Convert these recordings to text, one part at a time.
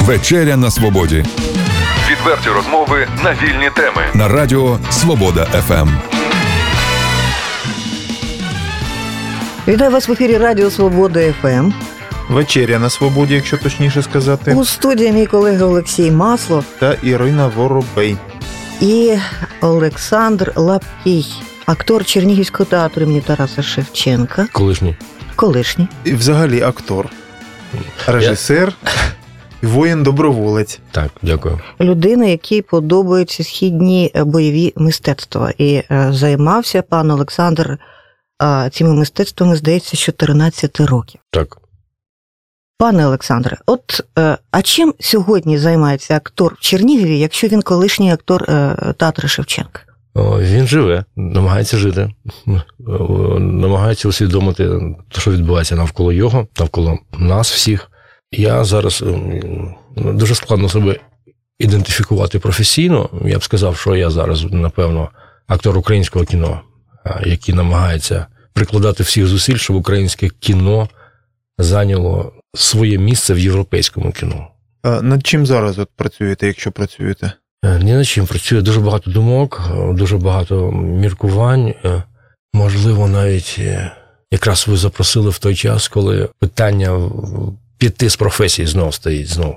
Вечеря на свободі. Відверті розмови на вільні теми на Радіо Свобода ФМ. Вітаю вас в ефірі Радіо Свобода ФМ. Вечеря на свободі, якщо точніше сказати, У студії мій колега Олексій Маслов та Ірина Воробей. і Олександр Лаптій, актор Чернігівського театру імені Тараса Шевченка, Колишній. колишній. І взагалі актор, режисер, воїн-доброволець. Так, дякую. Людина, якій подобаються східні е, бойові мистецтва. І е, займався пан Олександр е, цими мистецтвами, здається, з 14 років. Так. Пане Олександре, от а чим сьогодні займається актор в Чернігові, якщо він колишній актор театру Шевченка? Він живе, намагається жити, намагається усвідомити те, що відбувається навколо його, навколо нас всіх. Я зараз ем, дуже складно себе ідентифікувати професійно. Я б сказав, що я зараз, напевно, актор українського кіно, який намагається прикладати всіх зусиль, щоб українське кіно зайняло своє місце в європейському кіно. А над чим зараз от працюєте, якщо працюєте? Е, Ні над чим працює дуже багато думок, е, дуже багато міркувань. Е, Можливо, навіть е, якраз ви запросили в той час, коли питання піти з професії знов стоїть знов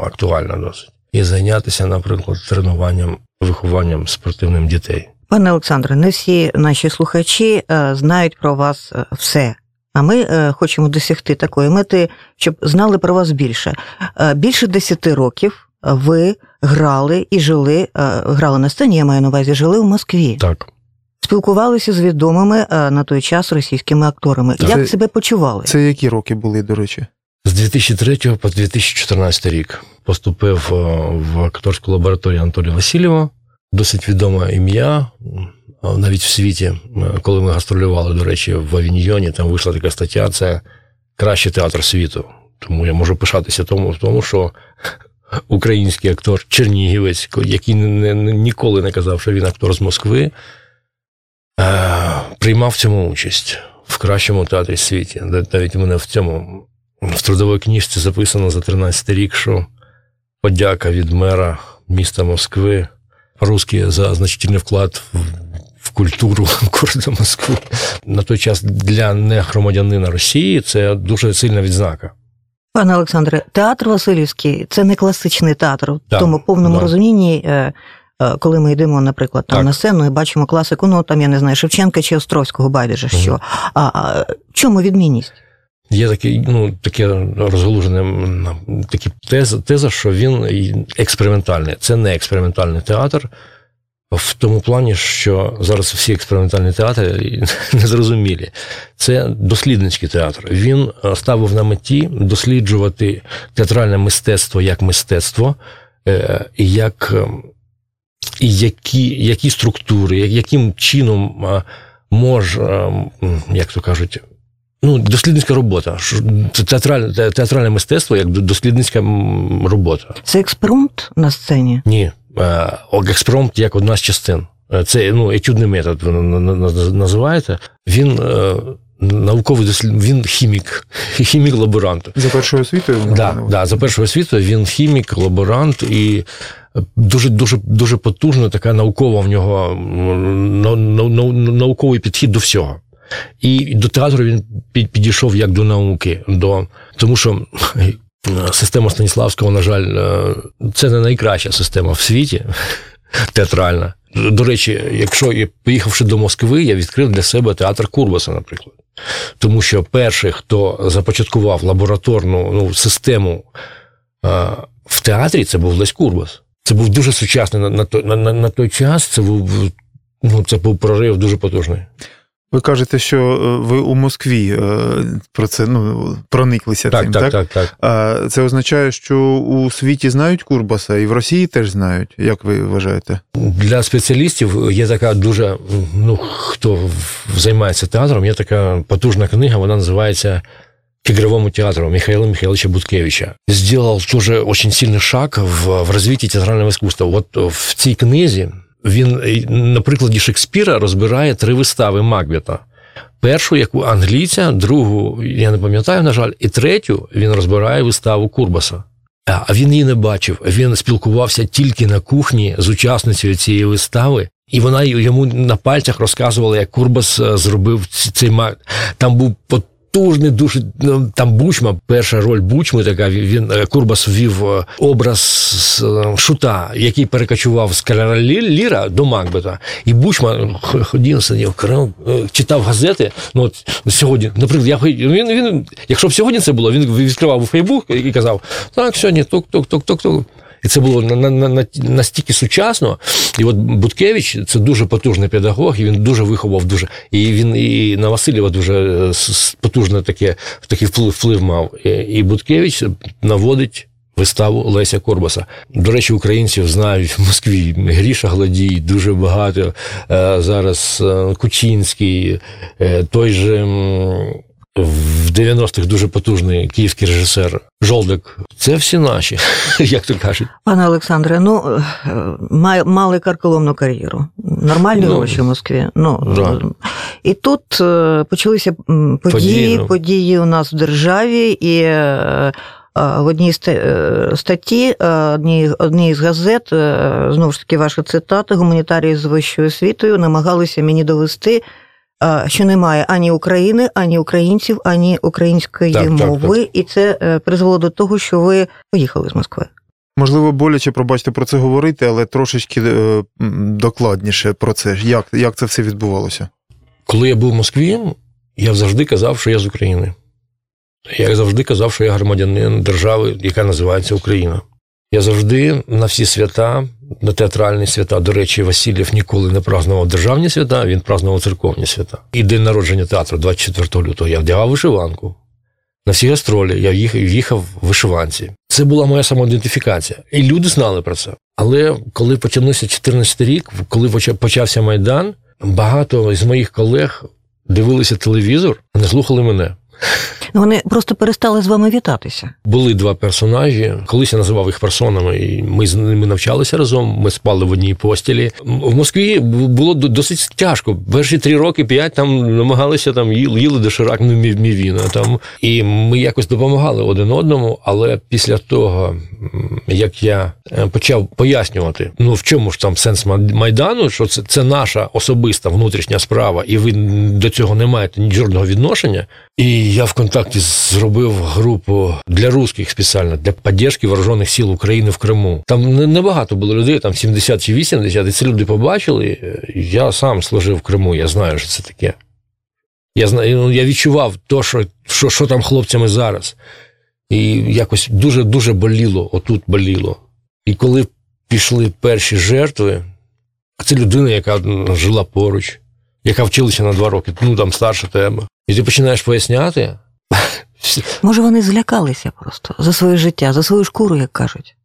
актуально досить. І зайнятися, наприклад, тренуванням, вихованням спортивним дітей. Пане Олександре, не всі наші слухачі е, знають про вас е, все. А ми е, хочемо досягти такої мети, щоб знали про вас більше. Е, Більше 10 років ви грали і жили, е, грали на сцені, я маю на увазі, жили в Москві. Так. Спілкувалися з відомими е, на той час російськими акторами. Так. Як Це- себе почували? Це які роки були, до речі? З 2003 по 2014 рік поступив е, в акторську лабораторію Анатолія Васильєва. Досить відоме ім'я. Навіть в світі, коли ми гастролювали, до речі, в Авіньйоні, там вийшла така стаття: це кращий театр світу. Тому я можу пишатися тому, в тому, що український актор Чернігівець, який не, не- ніколи не казав, що він актор з Москви, е, приймав цьому участь в кращому театрі світі. Навіть у мене в цьому в трудовій книжці записано за 13 рік, що подяка від мера міста Москви русські за значительний вклад в, в культуру города Москви. На той час для негромадянина Росії це дуже сильна відзнака. Пане Олександре, театр Васильівський це не класичний театр в Так, тому повному да. розумінні. е, е, Коли ми йдемо, наприклад, там Так. на сцену і бачимо класику, ну там я не знаю, Шевченка чи Островського, байдуже що. А, а чому відмінність? Є таке, ну, таке розгалужене такі теза, теза, що він експериментальний. Це не експериментальний театр. В тому плані, що зараз всі експериментальні театри незрозумілі. Це дослідницький театр. Він е, ставив на меті досліджувати театральне мистецтво як мистецтво, е, як, е, які, які структури, яким чином може, як то кажуть, ну, дослідницька робота. Це Театральне, театральне мистецтво як дослідницька робота. Це експромт на сцені. Ні. Е, Експромт як одна з частин. Е, Це ну, етюдний метод називаєте. Він е, науковий дослід, він хімік, хімік-лаборант. За першою освітою? Да, да, за першою освітою він хімік, лаборант і дуже дуже дуже потужна така наукова в нього науковий підхід до всього. І до театру він підійшов як до науки, до тому що е, система Станіславського, на жаль, е, це не найкраща система в світі театральна. До речі, якщо поїхавши до Москви, я відкрив для себе театр Курбаса, наприклад. Тому що перший, хто започаткував лабораторну ну, систему е, в театрі, це був Лесь Курбас. Це був дуже сучасний на, на, на, на той час. Це був, ну, це був прорив дуже потужний. Ви кажете, що е, ви у Москві е, про це ну, прониклися Так, цим, так, так? так, так. А це означає, що у світі знають Курбаса, і в Росії теж знають. Як ви вважаєте? Для спеціалістів є така дуже, ну хто займається театром, є така потужна книга, вона називається к игровому театру Михаила Михайловича Буткевича. Сделал тоже очень сильный шаг в, в развитии театрального искусства. От в цій книзі він е, на прикладі Шекспіра розбирає три вистави Макбета. Першу, яку англійця, другу, я не пам'ятаю, на жаль, і третю він розбирає виставу Курбаса. А він її не бачив. Він спілкувався тільки на кухні з учасницею цієї вистави, і вона йому на пальцях розказувала, як Курбас е, зробив цей мак. Там був потужний дуже ну, там Бучма, перша роль Бучми, така він е, Курбас ввів е, образ шута, який перекочував з короля Ліра до Макбета. І Бучма ходив, сидів, читав газети. Ну от сьогодні, наприклад, я він, він, якщо б сьогодні це було, він відкривав у Фейбук і казав: так, сьогодні тук-тук-тук-тук-тук. І це було на, на, на, настільки сучасно. І от Буткевич це дуже потужний педагог, і він дуже виховав дуже. І він і на Васильєва дуже е, потужний таке, такий вплив вплив мав. І Буткевич наводить. Виставу Леся Корбаса. До речі, українців знають в Москві. Гріша Гладій, дуже багато. Е, зараз е, Кучинський, той же в 90-х дуже потужний київський режисер Жолдик. Це всі наші, як то кажуть. Пане Олександре, ну е, мали карколомну кар'єру. Нормальні ну, гроші в Москві. Ну, да. І тут е, почалися події, події, ну. події у нас в державі, і е, в одній статті одній, одній з газет, знову ж таки, ваша цитата, гуманітарії з вищою освітою намагалися мені довести що немає ані України, ані українців, ані української так, мови, так, так. і це е, призвело до того, що ви поїхали з Москви. Можливо, боляче пробачте про це говорити, але трошечки е, докладніше про це. Як, Як це все відбувалося? Коли я був в Москві, я завжди казав, що я з України. Я завжди казав, що я громадянин держави, яка називається Україна. Я завжди на всі свята на театральні свята. До речі, Васильєв ніколи не празнував державні свята, він празнував церковні свята. І день народження театру 24 лютого я вдягав вишиванку. На всі гастролі я їхав, в вишиванці. Це була моя самоідентифікація. І люди знали про це. Але коли почався 14 рік, коли почався Майдан, багато з моїх колег дивилися телевізор, не слухали мене. Вони просто перестали з вами вітатися. Були два персонажі. Колись я називав їх персонами, і ми з ними навчалися разом. Ми спали в одній постілі. В Москві було досить тяжко. Перші три роки, п'ять там намагалися там їли, їли доширак ну, мівіна. Там і ми якось допомагали один одному. Але після того, як я е, почав пояснювати, ну в чому ж там сенс майдану, що це це наша особиста внутрішня справа, і ви до цього не маєте жодного відношення. І я в контакті зробив групу для русських спеціально для підтримки вооружених сил України в Криму. Там небагато було людей, там 70 чи 80, і ці люди побачили. Я сам служив в Криму, я знаю, що це таке. Я знаю, ну, я відчував то, що, що, що там хлопцями зараз. І якось дуже-дуже боліло, отут боліло. І коли пішли перші жертви, це людина, яка жила поруч, яка вчилася на два роки, ну там старша тебе. І ти починаєш поясняти. Може, вони злякалися просто за своє життя, за свою шкуру, як кажуть.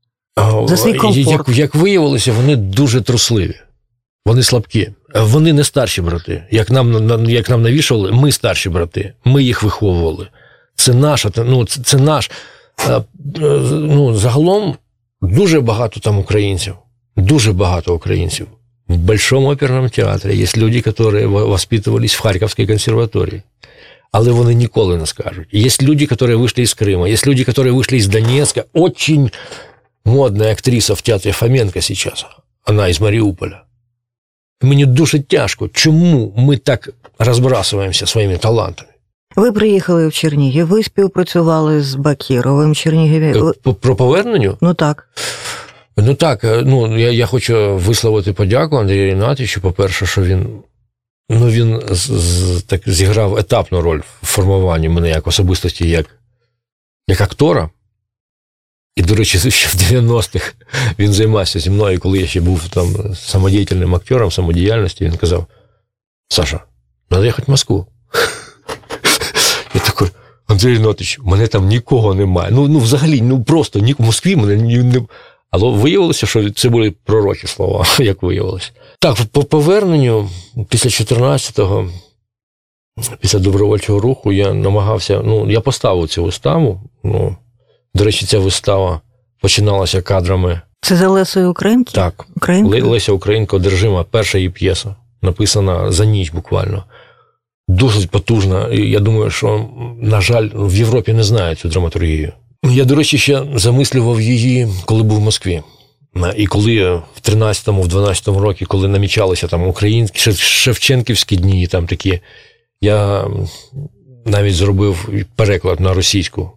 За свій комфорт. Як, як виявилося, вони дуже трусливі, вони слабкі. Вони не старші брати. Як нам як нам навішували, ми старші брати, ми їх виховували. Це наша, ну, це, це наш. Ну, Загалом дуже багато там українців. Дуже багато українців. В Большом оперном театрі є люди, які воспитувались в Харківській консерваторії. Але вони ніколи не скажуть. Є люди, які вийшли з Криму, є люди, які вийшли з Донецька. Очень модна актриса в театрі Фоменко зараз. Вона із Маріуполя. Мені дуже тяжко, чому ми так розбрасуємося своїми талантами. Ви приїхали в Чернігів, ви співпрацювали з Бакіровим в Чернігові. Е, про поверненню? Ну так. Ну так, е, ну я я хочу висловити подяку Андрію Рінатовичу, по-перше, що він ну, він з, з, так зіграв етапну роль в формуванні мене як особистості, як як актора. І, до речі, ще в 90-х він займався зі мною, коли я ще був там самодіяльним актером самодіяльності, він казав: Саша, треба їхати в Москву. Я такий, Андрій Рінатович, мене там нікого немає. Ну, ну взагалі, ну просто ні в Москві мене не. Але виявилося, що це були пророчі слова, як виявилося. Так, по поверненню після 14-го, після добровольчого руху, я намагався. Ну, я поставив цю виставу. Ну, До речі, ця вистава починалася кадрами. Це за Лесою Українки? Так. Українка? Леся Українка одержима, перша її п'єса, написана за ніч буквально. Дуже потужна. І я думаю, що, на жаль, в Європі не знають цю драматургію. Я, до речі, ще замислював її, коли був в Москві. І коли в 13-му, в 12-му році, коли намічалися там українські Шевченківські дні, там такі, я навіть зробив переклад на російську,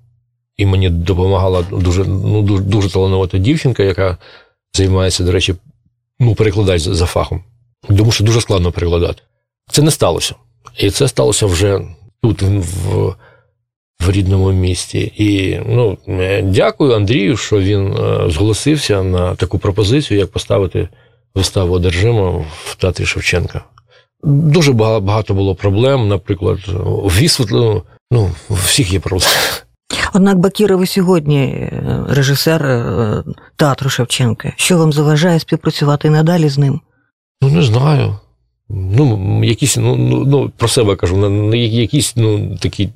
і мені допомагала дуже ну, дуже, дуже талановита дівчинка, яка займається, до речі, ну, перекладач за фахом. Тому що дуже складно перекладати. Це не сталося. І це сталося вже тут, в в рідному місті. І ну, дякую Андрію, що він е, зголосився на таку пропозицію, як поставити виставу одержимо в театрі Шевченка. Дуже багато було проблем, наприклад, висвітлено, ну, у всіх є проблеми. Однак Бакіров і сьогодні е, режисер е, театру Шевченка. Що вам заважає співпрацювати надалі з ним? Ну, не знаю. Ну, якісь, ну, ну, ну про себе кажу, якісь ну, такі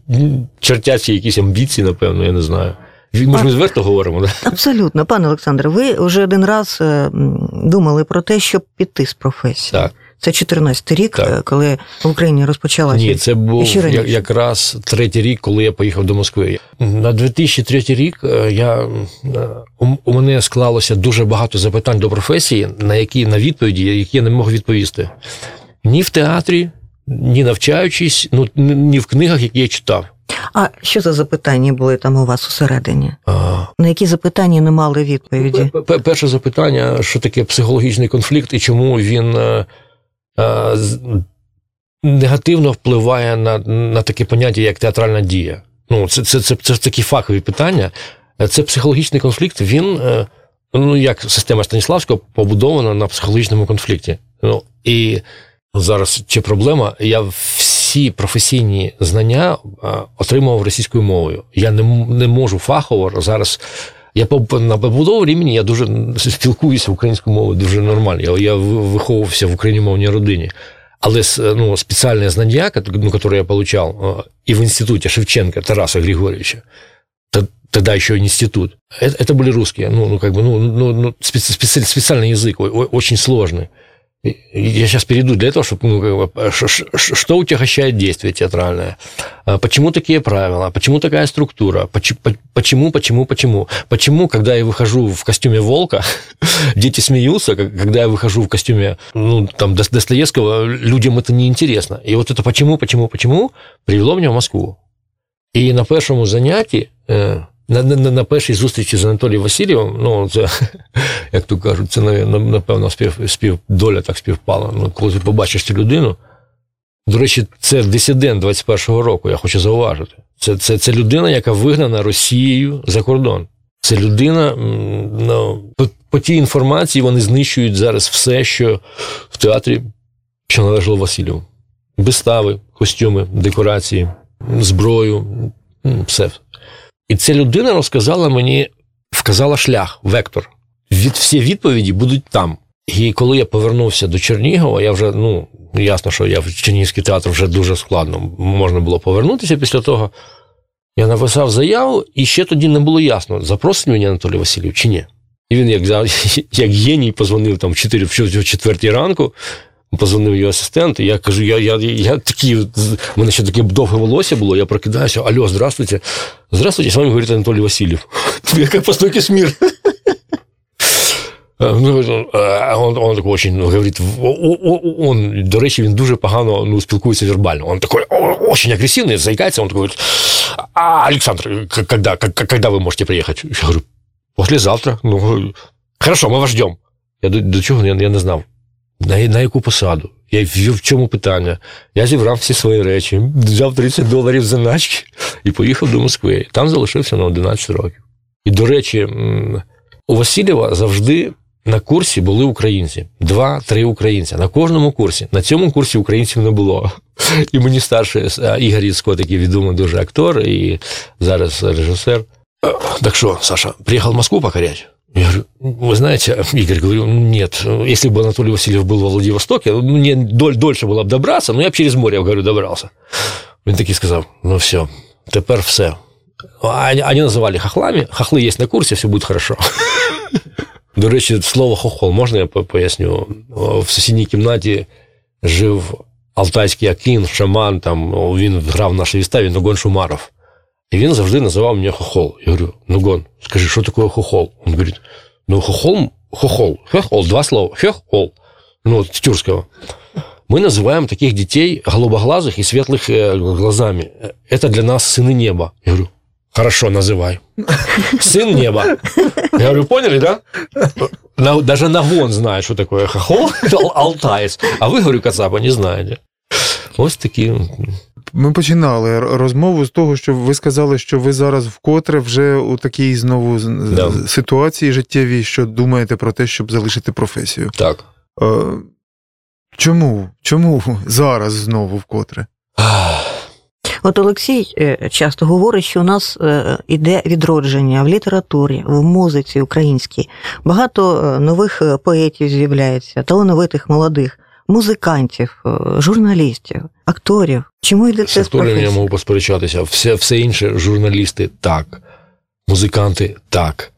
чертячі якісь амбіції, напевно, я не знаю. Ми ж відверто говоримо, да? Абсолютно, пане Олександре, ви вже один раз е, думали про те, щоб піти з професії. Так. Це 14-й рік, так. Е, коли в Україні розпочалася. Ні, це був якраз третій рік, коли я поїхав до Москви. На 2003 рік е, я у мене склалося дуже багато запитань до професії, на які на відповіді, які я не мог відповісти ні в театрі, ні навчаючись, ну ні в книгах, які я читав. А що за запитання були там у вас усередині? А... На які запитання не мали відповіді? Перше запитання, що таке психологічний конфлікт і чому він а, е, а, е, негативно впливає на на таке поняття, як театральна дія. Ну, Це це, це, це такі фахові питання. Це психологічний конфлікт, він, е, ну, як система Станіславського, побудована на психологічному конфлікті. Ну, І зараз чи проблема. Я всі професійні знання отримував російською мовою. Я не не можу фахово зараз. Я на побудову рівні я дуже спілкуюся українською мовою дуже нормально. Я я виховувався в україномовній родині. Але ну, спеціальне знання, ну, яке я отримав і в інституті Шевченка Тараса Григорьевича, тогда еще институт. Это, это были русские, ну, ну как бы, ну, ну, ну специ, специальный язык, очень сложный. Я сейчас перейду для того, чтобы ну, что утягощает действие театральное, почему такие правила, почему такая структура, почему, почему, почему, почему, когда я выхожу в костюме волка, дети смеются, когда я выхожу в костюме ну, там, Достоевского, людям это неинтересно. И вот это почему, почему, почему привело меня в Москву. И на первом занятии э, на на, на першій зустрічі з Анатолієм Васильєвим, ну це, як то кажуть, це напевно спів, спів, доля так співпала. Ну, Коли ти побачиш цю людину. До речі, це дисидент 21-го року, я хочу зауважити. Це це, це людина, яка вигнана Росією за кордон. Це людина, ну, по, по тій інформації вони знищують зараз все, що в театрі, що належало Васильєву. Вистави, костюми, декорації, зброю, все. І ця людина розказала мені, вказала шлях, вектор. Від всі відповіді будуть там. І коли я повернувся до Чернігова, я вже, ну, ясно, що я в Чернігівський театр вже дуже складно можна було повернутися після того. Я написав заяву, і ще тоді не було ясно, запросить мені Анатолій Васильович чи ні. І він, як як геній, позвонив там в 4 в 4 ранку, Позвонив його асистент, і я кажу: я я, я такий, в мене ще таке довге волосся було, я прокидаюся, алло, здравствуйте. Здравствуйте, з вами говорить Анатолій Васильєв. Яка по стойке смір. Ну, он, он такой очень ну, говорит, он, до речі, він дуже погано ну, спілкується вербально. Он такой очень агрессивный, заикается, он такой говорит, а, Александр, когда, когда вы можете приехать? Я говорю, послезавтра. Ну, хорошо, мы вас ждем. Я до, до чого я, я не знав. На на яку посаду? Я в чому питання? Я зібрав всі свої речі, взяв 30 доларів заначки і поїхав до Москви. Там залишився на 11 років. І, до речі, у Васильєва завжди на курсі були українці. Два-три українця. На кожному курсі. На цьому курсі українців не було. І мені старший Ігор Яцко, такий відомий дуже актор і зараз режисер. Так що, Саша, приїхав в Москву покорять? Я говорю, вы знаете, Игорь, говорю, нет, если бы Анатолий Васильев был во Владивостоке, мне доль, дольше было бы добраться, но я б через море, говорю, добрався. Він такий сказав: ну все, тепер все. Они, они називали хохлами, хохли є на курсі, все буде хорошо. До речі, слово хохол, можна я поясню? В сусідній кімнаті жив Алтайський Акін, шаман, там, він грав в нашій виставі Ногон Шумаров. І він завжди називав мене хохол. Я говорю, ну гон, скажи, що таке хохол? Він говорить, ну хохол, хохол, хохол, два слова, хохол, ну, с тюркского. Мы называем таких детей голубоглазых и светлых э, глазами. Это для нас сыны неба. Я говорю, хорошо, называй. Сын неба. Я говорю, поняли, да? На, даже Нагон знает, что такое хохол, алтаец. А ви, говорю, Кацапа, не знаєте. Ось такі. Ми починали розмову з того, що ви сказали, що ви зараз вкотре вже у такій знову Да. ситуації життєвій, що думаєте про те, щоб залишити професію. Так. Е, Чому? Чому зараз знову вкотре? От Олексій е, часто говорить, що у нас е, іде відродження в літературі, в музиці українській. Багато нових поетів з'являється, талановитих молодих, музикантів, е, журналістів, акторів. Чому йде це з акторами я можу посперечатися. Все, все інше, журналісти так, музиканти так,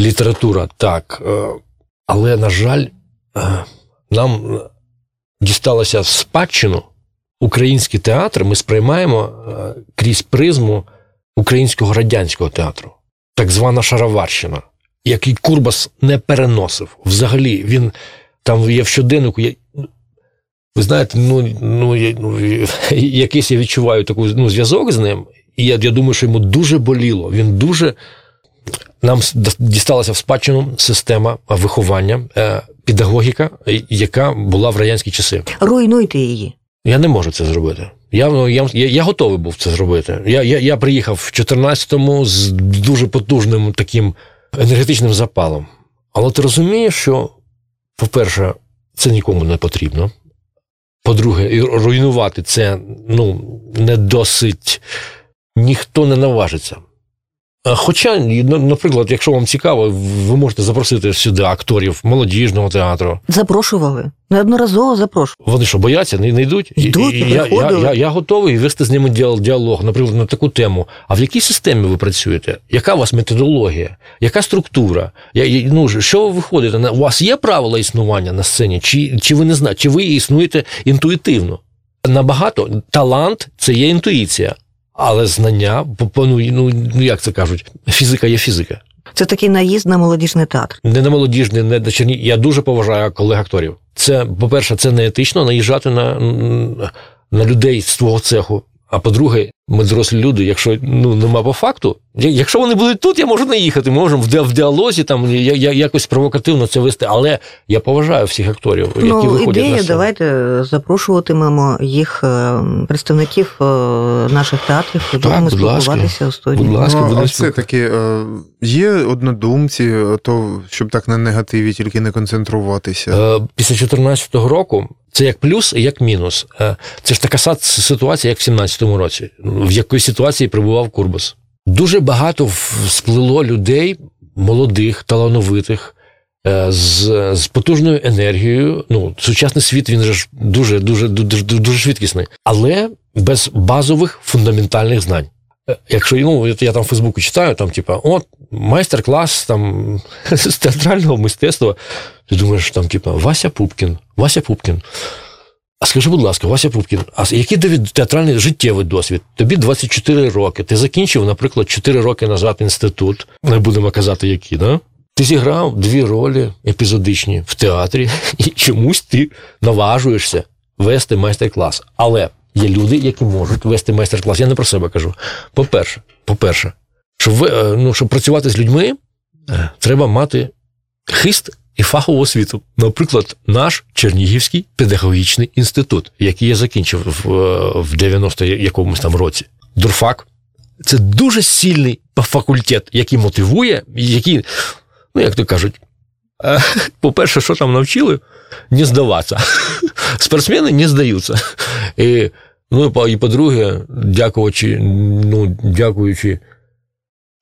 література так. Е, Але, на жаль, е, нам дісталося в спадщину український театр, ми сприймаємо е, крізь призму українського радянського театру, так звана Шароварщина, який Курбас не переносив. Взагалі, він там є в щоденнику. Ви знаєте, ну, ну, я- ну якийсь я відчуваю таку ну, зв'язок з ним, і я, я думаю, що йому дуже боліло. Він дуже нам дісталася в спадщину система виховання, е, педагогіка, е, яка була в радянські часи. Руйнуйте її. Я не можу це зробити. Я, ну, я, я, я готовий був це зробити. Я, я, я приїхав в 14-му з дуже потужним таким енергетичним запалом. Але ти розумієш, що, по-перше, це нікому не потрібно. По-друге, руйнувати це ну, не досить ніхто не наважиться. А Хоча, наприклад, якщо вам цікаво, ви можете запросити сюди акторів молодіжного театру. Запрошували. Неодноразово запрошували. Вони що, бояться, не, не йдуть? Йдуть, і, і я, я, я, я готовий вести з ними діалог, наприклад, на таку тему. А в якій системі ви працюєте? Яка у вас методологія? Яка структура? Я, ну, що ви виходите? У вас є правила існування на сцені? Чи, чи ви не знаєте, чи ви існуєте інтуїтивно? Набагато талант це є інтуїція, але знання, ну, ну ну, як це кажуть, фізика є фізика. Це такий наїзд на молодіжний театр. Не на молодіжний, не на черні. Я дуже поважаю колег акторів. Це, по-перше, це не етично наїжджати на, на людей з твого цеху. А по-друге, ми дорослі люди, якщо ну нема по факту, якщо вони будуть тут, я можу наїхати. Ми можемо в, в діалозі там я, я, якось провокативно це вести. Але я поважаю всіх акторів, які Ну, виходять на сцену. давайте запрошуватимемо їх е, представників е, наших театрів і будемо будь ласка. спілкуватися у студії. Будь ласка, ну, а все-таки е, є однодумці, е, то щоб так на негативі тільки не концентруватися. Е, Після 2014 року це як плюс і як мінус. Е, Це ж така ситуація, як в 2017 році, в якій ситуації прибував Курбас. Дуже багато сплило людей, молодих, талановитих, е, з, з потужною енергією. Ну, сучасний світ він ж дуже, дуже, дуже, дуже швидкісний, але без базових фундаментальних знань. Е, Якщо ну, я там в Фейсбуку читаю, там, типа, от майстер-клас там, з театрального мистецтва, ти думаєш, там, типа, Вася Пупкін, Вася Пупкін. А скажи, будь ласка, Вася Пупкін, а який театральний життєвий досвід? Тобі 24 роки. Ти закінчив, наприклад, 4 роки назад інститут, не будемо казати, які, да? Ти зіграв дві ролі епізодичні в театрі, і чомусь ти наважуєшся вести майстер-клас. Але є люди, які можуть вести майстер-клас. Я не про себе кажу. По-перше, по-перше, щоб, ви, е, ну, щоб працювати з людьми, треба мати хист і фахову освіту. Наприклад, наш Чернігівський педагогічний інститут, який я закінчив в, е, в 90 якомусь там році. Дурфак. Це дуже сильний факультет, який мотивує, який, ну як то кажуть, е, по-перше, що там навчили, не здаватися. Спортсмени не здаються. І, ну, і по- і по-друге, дякуючи, ну, дякуючи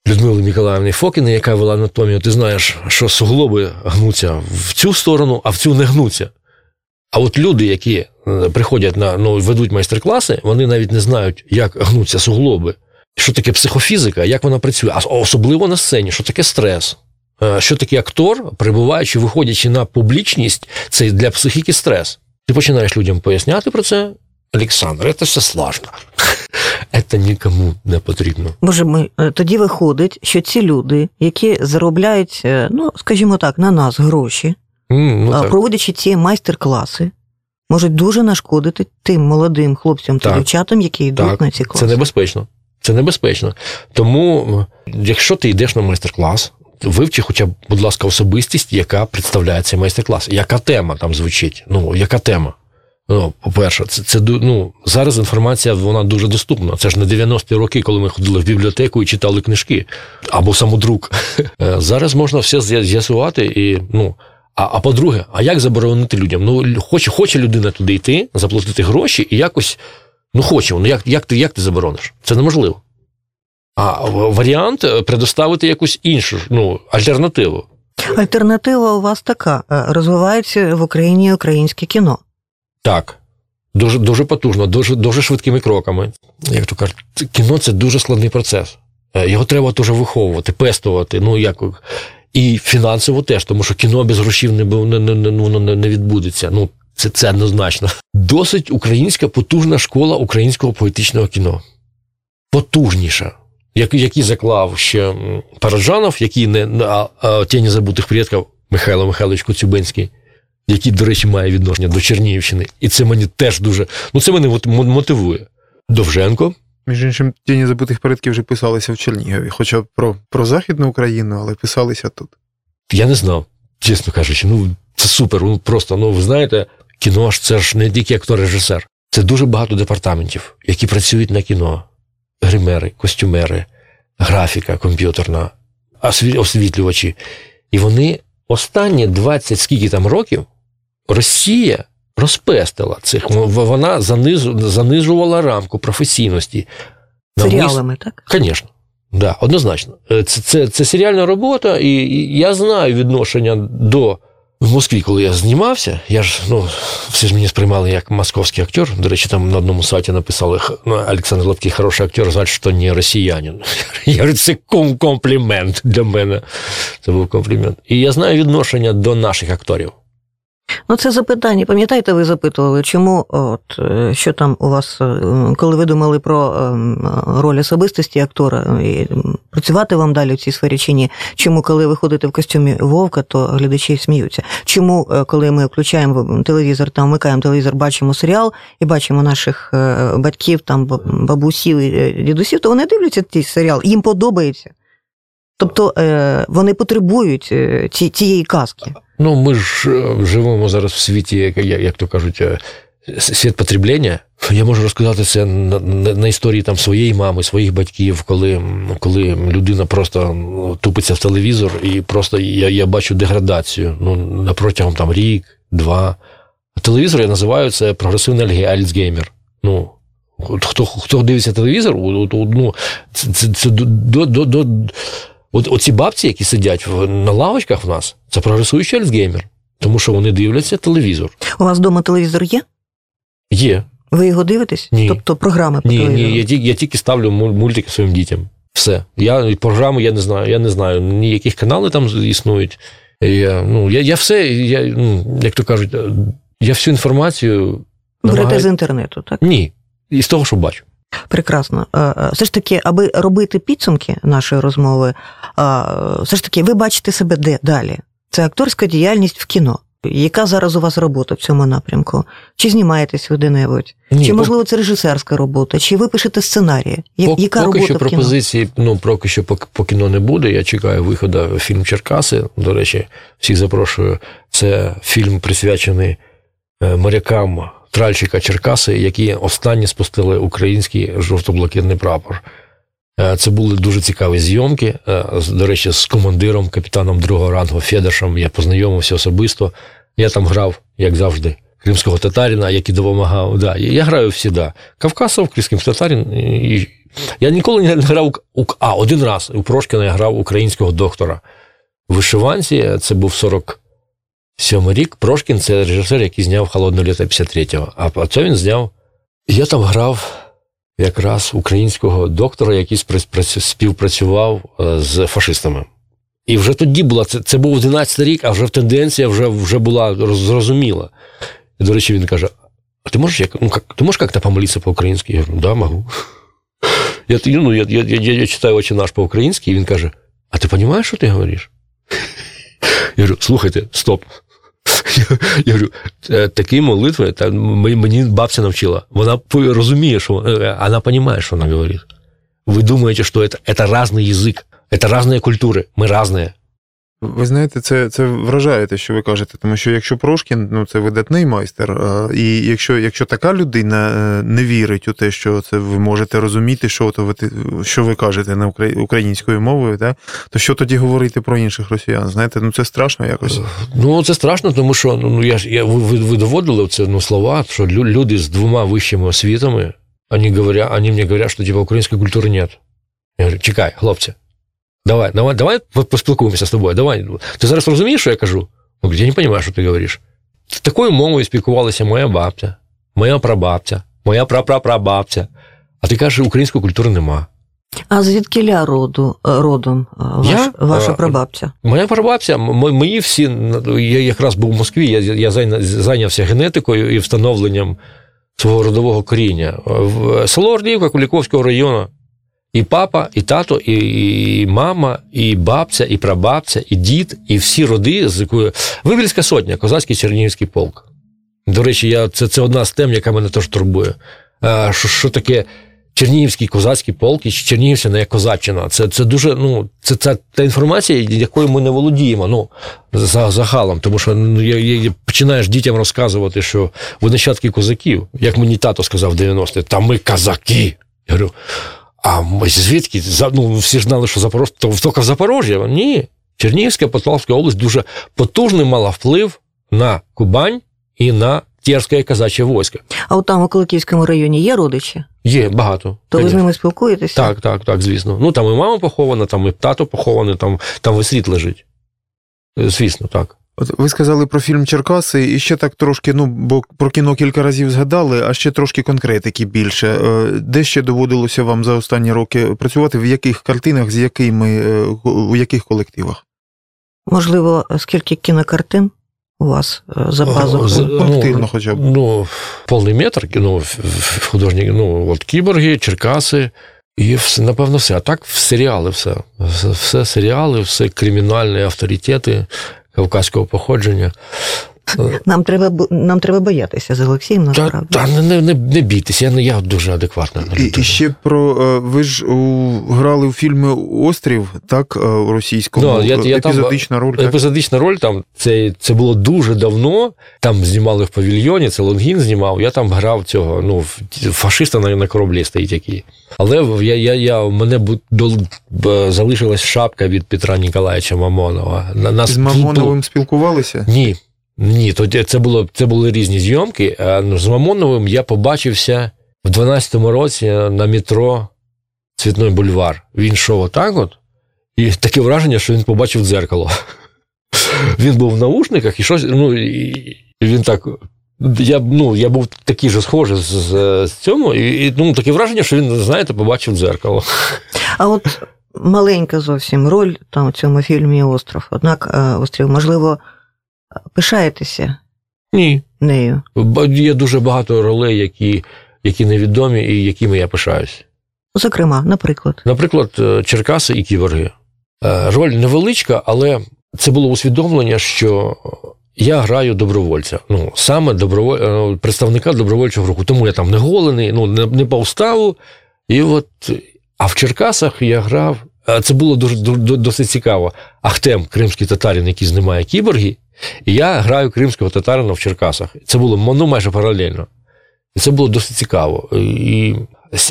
Людмили Миколаївні Фокіни, яка вела анатомію, ти знаєш, що суглоби гнуться в цю сторону, а в цю не гнуться. А от люди, які е, приходять на ну, ведуть майстер-класи, вони навіть не знають, як гнуться суглоби, що таке психофізика, як вона працює, а особливо на сцені, що таке стрес. Е, Що таке актор, перебуваючи, виходячи на публічність, це для психіки стрес. Ти починаєш людям поясняти про це, Олександр, це все сложно. Це нікому не потрібно. Боже ми е, тоді виходить, що ці люди, які заробляють, е, ну скажімо так, на нас гроші, Mm, ну, так. проводячи ці майстер-класи, можуть дуже нашкодити тим молодим хлопцям та Так. дівчатам, які йдуть Так, на ці класи. Це небезпечно. Це небезпечно. Тому, якщо ти йдеш на майстер-клас, вивчи хоча б, будь ласка, особистість, яка представляє цей майстер-клас. Яка тема там звучить? Ну, яка тема? Ну, по-перше, це, це ну, зараз інформація вона дуже доступна. Це ж не 90-ті роки, коли ми ходили в бібліотеку і читали книжки або самодрук. Е, Зараз можна все з'ясувати і ну. А, а по-друге, а як заборонити людям? Ну, хоче, хоче людина туди йти, заплатити гроші і якось. Ну, хоче, ну як, як, ти, як ти заборониш? Це неможливо. А варіант е, предоставити якусь іншу ну, альтернативу. Альтернатива у вас така: е, розвивається в Україні українське кіно. Так. Дуже, дуже потужно, дуже, дуже швидкими кроками. Як то кажуть, кіно це дуже складний процес. Е, Його треба дуже виховувати, пестувати. Ну, як... І фінансово теж, тому що кіно без грошів не, не, не, не, не, не відбудеться. Ну, це, це однозначно. Досить українська потужна школа українського поетичного кіно. Потужніша. Як, який заклав ще Параджанов, який не а, а, тіні забутих предків Михайло Михайлович Коцюбинський, який, до речі, має відношення до Чернігівщини. І це мені теж дуже. Ну, це мене от мо- мотивує. Довженко, Між іншим, тіні забутих предків вже писалися в Чернігові, хоча про, про Західну Україну, але писалися тут. я не знав, чесно кажучи, ну це супер. Ну просто, ну ви знаєте, кіно ж це ж не тільки актор-режисер. Це дуже багато департаментів, які працюють на кіно: гримери, костюмери, графіка комп'ютерна, осві- освітлювачі. І вони останні 20 скільки там років Росія розпестила цих. Вона занижувала рамку професійності. Серіалами, так? Звісно, да, однозначно. Це, це, це серіальна робота, і, і я знаю відношення до. В Москві, коли я знімався, я ж ну всі ж мені сприймали як московський актер. До речі, там на одному сайті написали ну, Олександр Лапкий хороший актер, значить, що не росіянин. Я говорю, це комплімент для мене. Це був комплімент. І я знаю відношення до наших акторів. Ну, це запитання. Пам'ятаєте, ви запитували, чому от е, що там у вас, е, коли ви думали про роль особистості актора, і працювати вам далі в цій сфері чи ні? Чому, коли ви ходите в костюмі вовка, то глядачі сміються? Чому, е, коли ми включаємо телевізор, там вмикаємо телевізор, бачимо серіал і бачимо наших е, батьків, там баб- бабусів і е, дідусів, то вони дивляться цей серіал, їм подобається. Тобто е, вони потребують е, ці- цієї казки. Ну, ми ж е, живемо зараз в світі, як, то кажуть, світ потреблення. Я можу розказати це на, на, на історії там своєї мами, своїх батьків, коли, коли людина просто тупиться в телевізор, і просто я, я бачу деградацію ну, протягом там рік, два. Телевізор я називаю це прогресивний альцгеймер. Ну, хто, хто дивиться телевізор, ну, це, це, це до, до, до, От оці бабці, які сидять на лавочках в нас, це прогресуючий альцгеймер, тому що вони дивляться телевізор. У вас вдома телевізор є? Є. Ви його дивитесь? Ні. Тобто програми по Ні, телевізору? ні, я тільки, я тільки ставлю мультики своїм дітям. Все. Я програму я не знаю. Я не знаю, ні яких канали там існують. Я, ну, я, я все, я, ну, як то кажуть, я всю інформацію. Берете намагаю- з інтернету, так? Ні. Із того, що бачу. Прекрасно. Е, е, Все ж таки, аби робити підсумки нашої розмови, е, все ж таки, ви бачите себе де далі? Це акторська діяльність в кіно. Яка зараз у вас робота в цьому напрямку? Чи знімаєтесь ви де-небудь? Ні, Чи можливо це режисерська робота? Чи ви пишете сценарії? Я- Яка поки робота що в кіно? пропозиції, ну поки що по, по кіно не буде. Я чекаю виходу фільм Черкаси. До речі, всіх запрошую. Це фільм присвячений морякам тральщика Черкаси, які останні спустили український жовто-блакитний прапор. Е, Це були дуже цікаві зйомки. Е, До речі, з командиром, капітаном другого рангу Федешем я познайомився особисто. Я там грав, як завжди, кримського татарина, який допомагав. Да, я граю всіда. Кавказов, кримським татарин. І... Я ніколи не грав а один раз у Прошкіна я грав українського доктора. В вишиванці це був 47 рік. Прошкін це режисер, який зняв холодне літо 53-го. А він зняв. Я там грав якраз українського доктора, який співпрацював е, з фашистами. І вже тоді була, це, це був 11-й рік, а вже тенденція вже, вже була зрозуміла. І, до речі, він каже: а ты можешь, ну, как, ты можешь как-то помолиться по-українськи? Я говорю, да, могу. Я, ну, я, я, я, я читаю «Отче наш по-українськи, і він каже, а ти розумієш, що ти говориш? Я говорю, слухайте, стоп. Я, говорю, такі молитви, та мені бабця навчила. Вона розуміє, що вона розуміє, що вона говорить. Ви думаєте, що це, це різний язик, це різні культури, ми різні. Ви знаєте, це це вражає те, що ви кажете, тому що якщо Прошкін, ну це видатний майстер, і якщо якщо така людина е, не вірить у те, що це ви можете розуміти, що то ви що ви кажете на українською мовою, да, то що тоді говорити про інших росіян? Знаєте, ну це страшно якось. Ну це страшно, тому що ну, ну я ж я ви, ви доводили це ну, слова, що люди з двома вищими освітами, вони говорять, вони мені говорять, що типу, української культури нет. Я говорю, чекай, хлопці. Давай, давай, давай поспілкуємося з тобою. Давай. Ти зараз розумієш, що я кажу? Я не розумію, що ти говориш. Такою мовою спілкувалася моя бабця, моя прабабця, моя прапрапрабабця. А ти кажеш, української культури нема. А звідкиля роду, родом ваш, я? ваша прабабця? Моя прабабця, мої всі, я якраз був в Москві, я я зайнявся генетикою і встановленням свого родового коріння. В село Ордіївка Куліковського району. І папа, і тато, і, мама, і бабця, і прабабця, і дід, і всі роди, з якою Вибільська сотня, козацький Чернігівський полк. До речі, я, це це одна з тем, яка мене теж турбує. Що що таке Чернігівський козацький полк і Чернігівщина як козаччина? Це це дуже, ну, це, це та інформація, якою ми не володіємо ну, за загалом. Тому що ну, я, я, починаєш дітям розказувати, що ви нащадки козаків, як мені тато сказав в 90-ті, та ми козаки. Я говорю, а звідки? Ну, всі ж знали, що Запорож... то тільки в Запорожжя. Ні. Чернігівська Полтавська область дуже потужний мала вплив на Кубань і на Терське казаче військо. А от там у Куликівському районі є родичі? Є, багато. То ви з ними спілкуєтеся? Так, так, так, звісно. Ну там і мама похована, там і тато похований, там там весь світ лежить. Звісно, так. От ви сказали про фільм Черкаси, і ще так трошки, ну бо про кіно кілька разів згадали, а ще трошки конкретики більше. Е, де ще доводилося вам за останні роки працювати? В яких картинах, з якими е, у яких колективах? Можливо, скільки кінокартин у вас е, за? Активно ну, хоча б. Ну, повний метр, ну, художні, ну, от кіборги, Черкаси. І все, напевно, все. А так в серіали все. Все серіали, все кримінальні авторитети кавказького походження. Нам треба нам треба боятися з Олексієм, насправді. Та, та не не, не бійтеся, я я дуже адекватна. І, і ще про е, ви ж у, грали у фільмі Острів, так, у е, російському no, я, я епізодична там, роль. Так? Епізодична роль там це це було дуже давно. Там знімали в павільйоні, це Лонгін знімав. Я там грав цього. Ну, фашиста на на кораблі стоїть який. Але я, я, я, мене до, залишилась шапка від Петра Ніколаєвича Мамонова. Нас, З Мамоновим спілкувалися? Ні. Ні, тоді це було це були різні зйомки. А ну, з Мамоновим я побачився в 12-му році на метро Цвітний бульвар. Він йшов отак от, і таке враження, що він побачив дзеркало. Він був в наушниках і щось. ну, і Він так. Я ну, я був такий же схожий з, з, з цьому, і, і ну, таке враження, що він, знаєте, побачив дзеркало. А от маленька зовсім роль там у цьому фільмі Остров. Однак, е, острів, можливо, пишаєтеся Ні. нею? Є дуже багато ролей, які які невідомі і якими я пишаюсь. Зокрема, наприклад. Наприклад, е, Черкаси і кіборги. Е, роль невеличка, але це було усвідомлення, що я граю добровольця. Ну, саме доброволь... Е, представника добровольчого руху. Тому я там не голений, ну, не, не по уставу. І от... А в Черкасах я грав. Це було дуже досить цікаво. Ахтем, кримський татарин, який знімає кіборги, і я граю кримського татарина в Черкасах. Це було ну, майже паралельно. І це було досить цікаво. І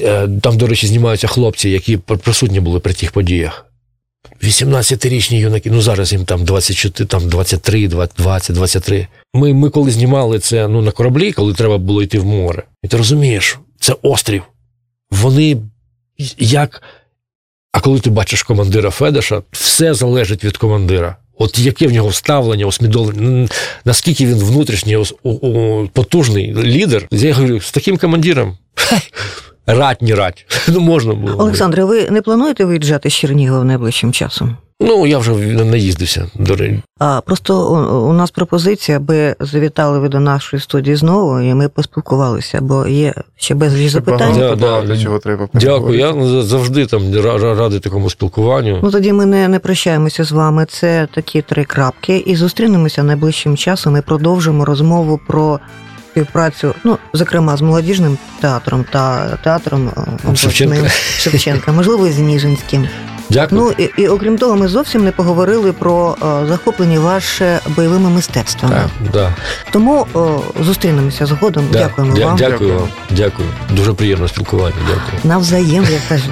е, там, до речі, знімаються хлопці, які присутні були при тих подіях. 18-річні юнаки, ну зараз їм там 24, там 23, 20, 23. Ми ми коли знімали це ну, на кораблі, коли треба було йти в море. І ти розумієш, це острів. Вони як. А коли ти бачиш командира Федеша, все залежить від командира. От яке в нього ставлення, усмідомлення, наскільки він внутрішній потужний лідер, я говорю, з таким командиром Рать, не рать. Ну, можна було. Олександре, ви не плануєте виїжджати з Чернігова найближчим часом? Ну, я вже наїздився, до речі. А просто у, у нас пропозиція, аби завітали ви до нашої студії знову, і ми поспілкувалися, бо є ще безліч запитань. Багато, Да, да. багато чого треба Дякую. Я завжди там ра- ра- радий такому спілкуванню. Ну тоді ми не, не прощаємося з вами. Це такі три крапки, і зустрінемося найближчим часом. і продовжимо розмову про співпрацю, ну зокрема з молодіжним театром та театром е, Шевченка. Шевченка, можливо, і з Ніжинським. Дякую. Ну і, і окрім того, ми зовсім не поговорили про е, захоплення ваше бойовими мистецтвами. Так, да. Тому е, зустрінемося згодом. Да. Дякуємо Дя- вам. Дякую вам. Дякую. Дуже приємно спілкування. Дякую. Навзаєм, як кажуть.